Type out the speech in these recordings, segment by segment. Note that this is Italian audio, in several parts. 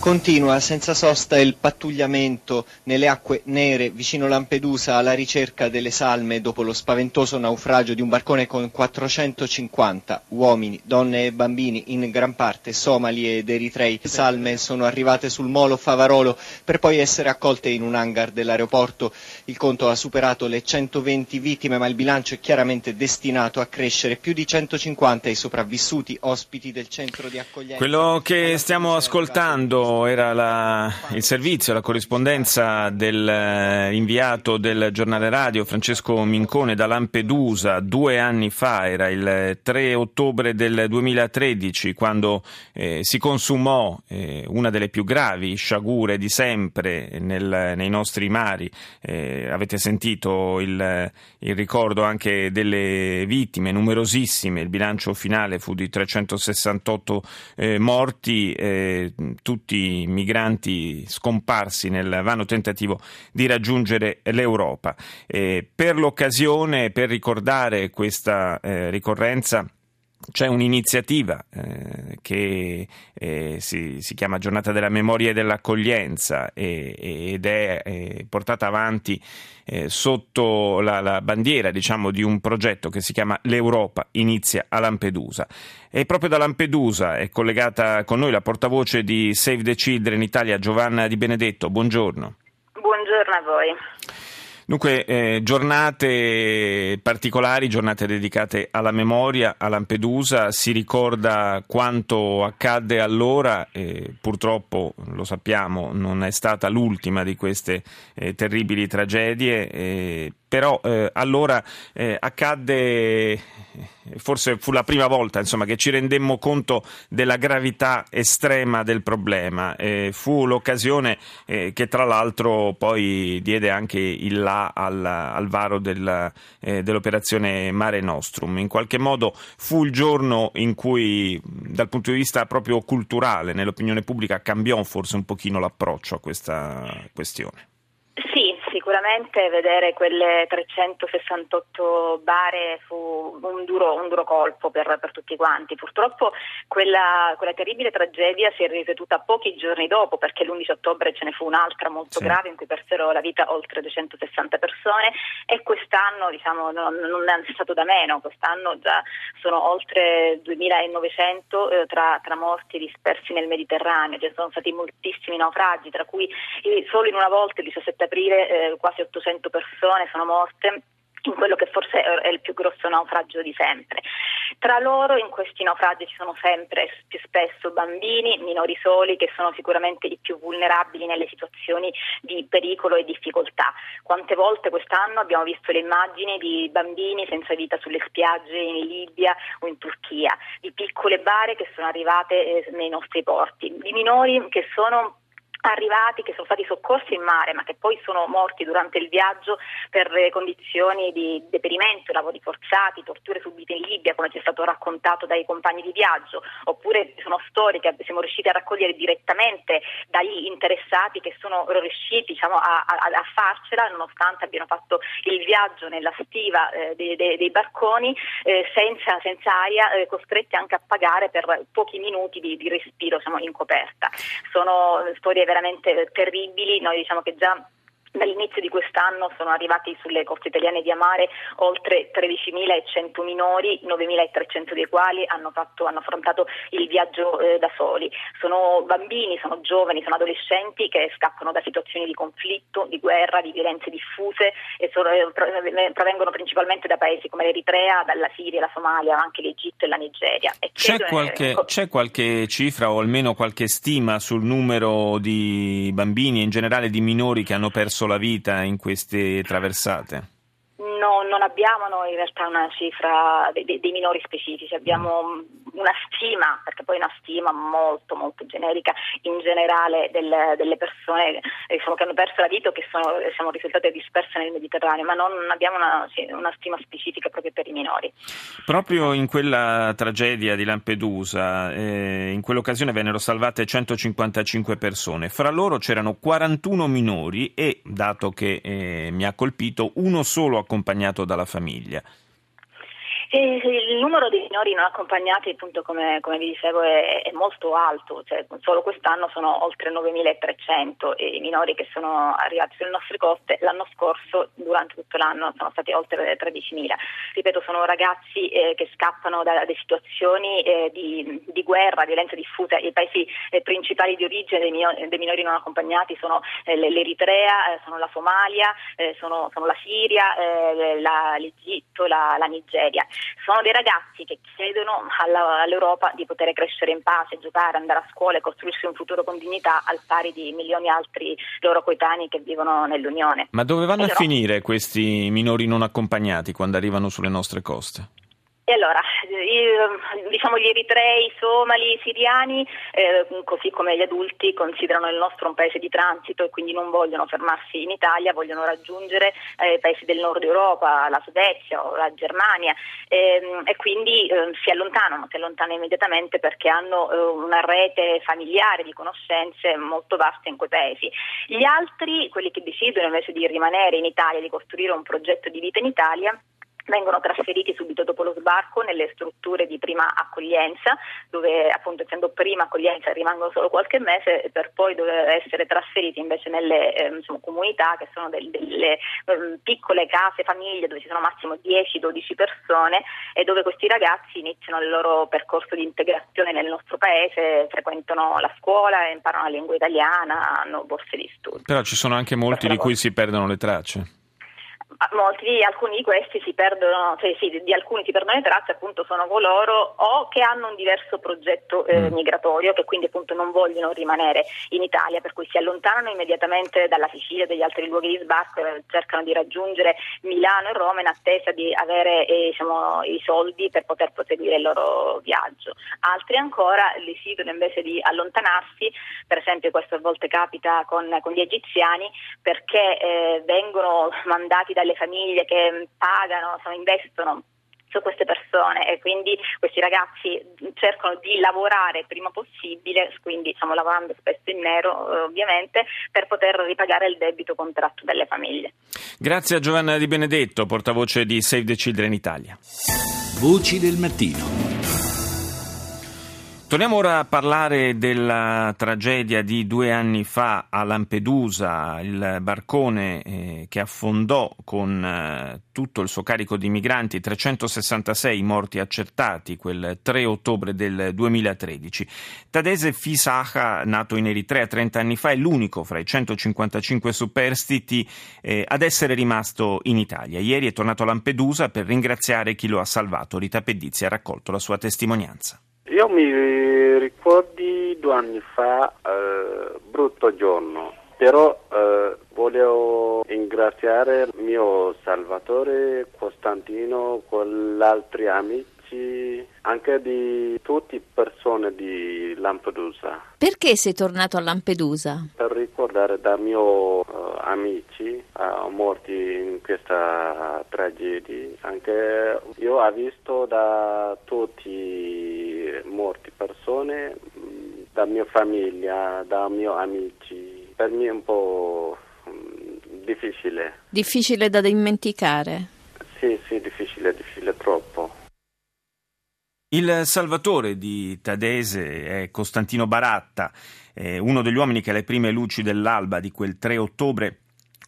Continua senza sosta il pattugliamento nelle acque nere vicino Lampedusa alla ricerca delle salme dopo lo spaventoso naufragio di un barcone con 450 uomini, donne e bambini, in gran parte somali ed eritrei. Salme sono arrivate sul molo Favarolo per poi essere accolte in un hangar dell'aeroporto. Il conto ha superato le 120 vittime, ma il bilancio è chiaramente destinato a crescere. Più di 150 i sopravvissuti ospiti del centro di accoglienza. Quello che stiamo ascoltando era la, il servizio, la corrispondenza dell'inviato del giornale radio Francesco Mincone da Lampedusa due anni fa, era il 3 ottobre del 2013, quando eh, si consumò eh, una delle più gravi sciagure di sempre nel, nei nostri mari. Eh, avete sentito il, il ricordo anche delle vittime, numerosissime, il bilancio finale fu di 368 eh, morti, eh, tutti migranti scomparsi nel vano tentativo di raggiungere l'Europa. Eh, per l'occasione, per ricordare questa eh, ricorrenza, c'è un'iniziativa eh, che eh, si, si, chiama Giornata della Memoria e dell'Accoglienza e, ed è, è, portata avanti eh, sotto la, la bandiera diciamo, di un progetto che si chiama L'Europa inizia a Lampedusa. E proprio da Lampedusa è collegata con noi la portavoce di Save the Children Italia, Giovanna Di Benedetto. Buongiorno. Buongiorno a voi. Dunque, eh, giornate particolari, giornate dedicate alla memoria, a Lampedusa, si ricorda quanto accadde allora, eh, purtroppo lo sappiamo, non è stata l'ultima di queste eh, terribili tragedie, eh, però eh, allora eh, accadde, forse fu la prima volta insomma, che ci rendemmo conto della gravità estrema del problema. Eh, fu l'occasione eh, che tra l'altro poi diede anche il là al, al varo del, eh, dell'operazione Mare Nostrum. In qualche modo fu il giorno in cui dal punto di vista proprio culturale nell'opinione pubblica cambiò forse un pochino l'approccio a questa questione sicuramente vedere quelle 368 bare fu un duro, un duro colpo per, per, tutti quanti. Purtroppo quella, quella, terribile tragedia si è ripetuta pochi giorni dopo perché l'11 ottobre ce ne fu un'altra molto sì. grave in cui persero la vita oltre 260 persone e quest'anno diciamo, non, non, è stato da meno, quest'anno già sono oltre 2900 eh, tra, tra, morti dispersi nel Mediterraneo, ci sono stati moltissimi naufragi tra cui eh, solo in una volta il 17 aprile eh, quasi 800 persone sono morte in quello che forse è il più grosso naufragio di sempre. Tra loro in questi naufragi ci sono sempre più spesso bambini, minori soli, che sono sicuramente i più vulnerabili nelle situazioni di pericolo e difficoltà. Quante volte quest'anno abbiamo visto le immagini di bambini senza vita sulle spiagge in Libia o in Turchia, di piccole bare che sono arrivate eh, nei nostri porti, di minori che sono arrivati che sono stati soccorsi in mare ma che poi sono morti durante il viaggio per condizioni di deperimento, lavori forzati, torture subite in Libia come ci è stato raccontato dai compagni di viaggio oppure sono storie che siamo riusciti a raccogliere direttamente dagli interessati che sono riusciti diciamo, a, a, a, farcela nonostante abbiano fatto il viaggio nella stiva eh, dei, dei, dei, barconi eh, senza, senza, aria eh, costretti anche a pagare per pochi minuti di, di respiro diciamo, in coperta. Sono storie veramente terribili, noi diciamo che già Dall'inizio di quest'anno sono arrivati sulle coste italiane di Amare oltre 13.100 minori, 9.300 dei quali hanno, fatto, hanno affrontato il viaggio eh, da soli. Sono bambini, sono giovani, sono adolescenti che scappano da situazioni di conflitto, di guerra, di violenze diffuse e sono, eh, eh provengono principalmente da paesi come l'Eritrea, dalla Siria, la Somalia, anche l'Egitto e la Nigeria. E c'è, qualche, ecco, c'è qualche cifra o almeno qualche stima sul numero di bambini e in generale di minori che hanno perso perso la vita in queste traversate? No, non abbiamo noi in realtà una cifra dei, dei minori specifici, abbiamo una stima, perché poi è una stima molto molto generica in generale del, delle persone diciamo, che hanno perso la vita o che sono, siamo risultate disperse nel Mediterraneo, ma non abbiamo una, una stima specifica proprio per i minori. Proprio in quella tragedia di Lampedusa, eh, in quell'occasione vennero salvate 155 persone, fra loro c'erano 41 minori e, dato che eh, mi ha colpito, uno solo accompagnato dalla famiglia. Il numero di minori non accompagnati, appunto, come, come vi dicevo, è, è molto alto, cioè, solo quest'anno sono oltre 9.300 i minori che sono arrivati sulle nostre coste, l'anno scorso, durante tutto l'anno, sono stati oltre 13.000. Ripeto, sono ragazzi eh, che scappano da, da situazioni eh, di, di, guerra, violenza diffusa. I paesi eh, principali di origine dei, minori, dei minori non accompagnati sono eh, l'Eritrea, eh, sono la Somalia, eh, sono, sono, la Siria, la, l'Egitto, la, la Nigeria sono dei ragazzi che chiedono alla, all'Europa di poter crescere in pace, giocare, andare a scuola e costruirsi un futuro con dignità al pari di milioni altri loro coetanei che vivono nell'Unione. Ma dove vanno e a finire questi minori non accompagnati quando arrivano sulle nostre coste? E allora, diciamo gli eritrei, i somali, i siriani, eh, così come gli adulti, considerano il nostro un paese di transito e quindi non vogliono fermarsi in Italia, vogliono raggiungere eh, paesi del nord Europa, la Svezia o la Germania ehm, e quindi eh, si allontanano, si allontanano immediatamente perché hanno eh, una rete familiare di conoscenze molto vasta in quei paesi. Gli altri, quelli che decidono invece di rimanere in Italia, di costruire un progetto di vita in Italia, vengono trasferiti subito dopo lo sbarco nelle strutture di prima accoglienza, dove appunto essendo prima accoglienza rimangono solo qualche mese per poi dover essere trasferiti invece nelle eh, insomma, comunità che sono del, delle eh, piccole case, famiglie dove ci sono massimo 10-12 persone e dove questi ragazzi iniziano il loro percorso di integrazione nel nostro paese, frequentano la scuola, imparano la lingua italiana, hanno borse di studio. Però ci sono anche molti di cui si perdono le tracce molti, alcuni di questi si perdono, cioè sì, di alcuni si perdono le tracce, appunto sono coloro o che hanno un diverso progetto eh, mm. migratorio, che quindi appunto non vogliono rimanere in Italia, per cui si allontanano immediatamente dalla Sicilia e dagli altri luoghi di sbarco e cercano di raggiungere Milano e Roma in attesa di avere eh, diciamo, i soldi per poter proseguire il loro viaggio. Altri ancora decidono invece di allontanarsi, per esempio questo a volte capita con, con gli egiziani, perché eh, vengono mandati dalle famiglie che pagano, insomma, investono su queste persone e quindi questi ragazzi cercano di lavorare il prima possibile, quindi stiamo lavorando spesso in nero eh, ovviamente, per poter ripagare il debito contratto dalle famiglie. Grazie a Giovanna Di Benedetto, portavoce di Save the Children Italia. Voci del mattino. Torniamo ora a parlare della tragedia di due anni fa a Lampedusa, il barcone eh, che affondò con eh, tutto il suo carico di migranti, 366 morti accertati quel 3 ottobre del 2013. Tadese Fisaha, nato in Eritrea 30 anni fa, è l'unico fra i 155 superstiti eh, ad essere rimasto in Italia. Ieri è tornato a Lampedusa per ringraziare chi lo ha salvato. Rita Pedizzi ha raccolto la sua testimonianza. Io mi ricordi due anni fa, eh, brutto giorno, però eh, volevo ringraziare il mio salvatore Costantino con gli altri amici, anche di tutte le persone di Lampedusa. Perché sei tornato a Lampedusa? Per ricordare da miei uh, amici uh, morti in questa tragedia. Anche io ho visto da tutti morti persone, mm, da mia famiglia, da miei amici. Per me è un po' mm, difficile. Difficile da dimenticare? Sì, sì, difficile, difficile troppo. Il salvatore di Tadese è Costantino Baratta, uno degli uomini che alle prime luci dell'alba di quel 3 ottobre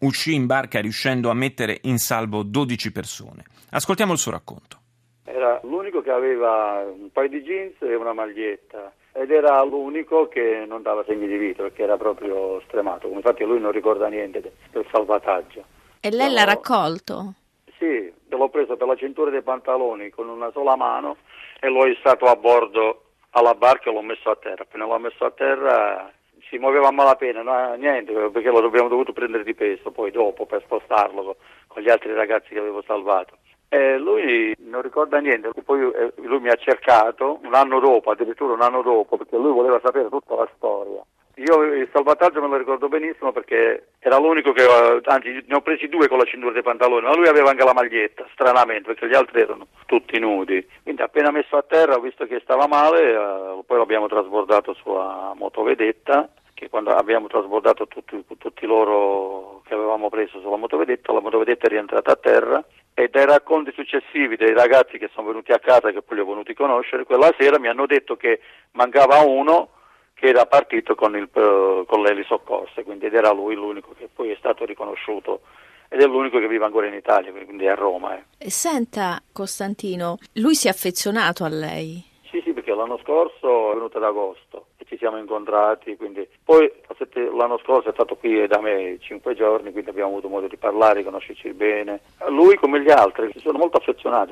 uscì in barca riuscendo a mettere in salvo 12 persone. Ascoltiamo il suo racconto. Era l'unico che aveva un paio di jeans e una maglietta ed era l'unico che non dava segni di vita perché era proprio stremato. Infatti lui non ricorda niente del salvataggio. E lei l'ha raccolto? Sì, l'ho preso per la cintura dei pantaloni con una sola mano e l'ho issato a bordo alla barca e l'ho messo a terra. Appena l'ho messo a terra si muoveva a malapena, no, niente, perché lo abbiamo dovuto prendere di peso poi dopo per spostarlo con gli altri ragazzi che avevo salvato Eh, lui non ricorda niente, poi eh, lui mi ha cercato un anno dopo, addirittura un anno dopo, perché lui voleva sapere tutta la storia. Io il salvataggio me lo ricordo benissimo perché era l'unico che, anzi ne ho presi due con la cintura dei pantaloni, ma lui aveva anche la maglietta, stranamente, perché gli altri erano tutti nudi. Quindi appena messo a terra, visto che stava male, eh, poi l'abbiamo trasbordato sulla motovedetta, che quando abbiamo trasbordato tutti, tutti loro che avevamo preso sulla motovedetta, la motovedetta è rientrata a terra e dai racconti successivi dei ragazzi che sono venuti a casa, che poi li ho venuti a conoscere, quella sera mi hanno detto che mancava uno che era partito con, il, eh, con le soccorse, quindi ed era lui l'unico che poi è stato riconosciuto ed è l'unico che vive ancora in Italia, quindi a Roma. Eh. Senta Costantino, lui si è affezionato a lei? Sì, sì, perché l'anno scorso è venuto ad agosto siamo incontrati, quindi poi l'anno scorso è stato qui da me cinque giorni, quindi abbiamo avuto modo di parlare, conoscerci bene. Lui come gli altri si sono molto affezionati.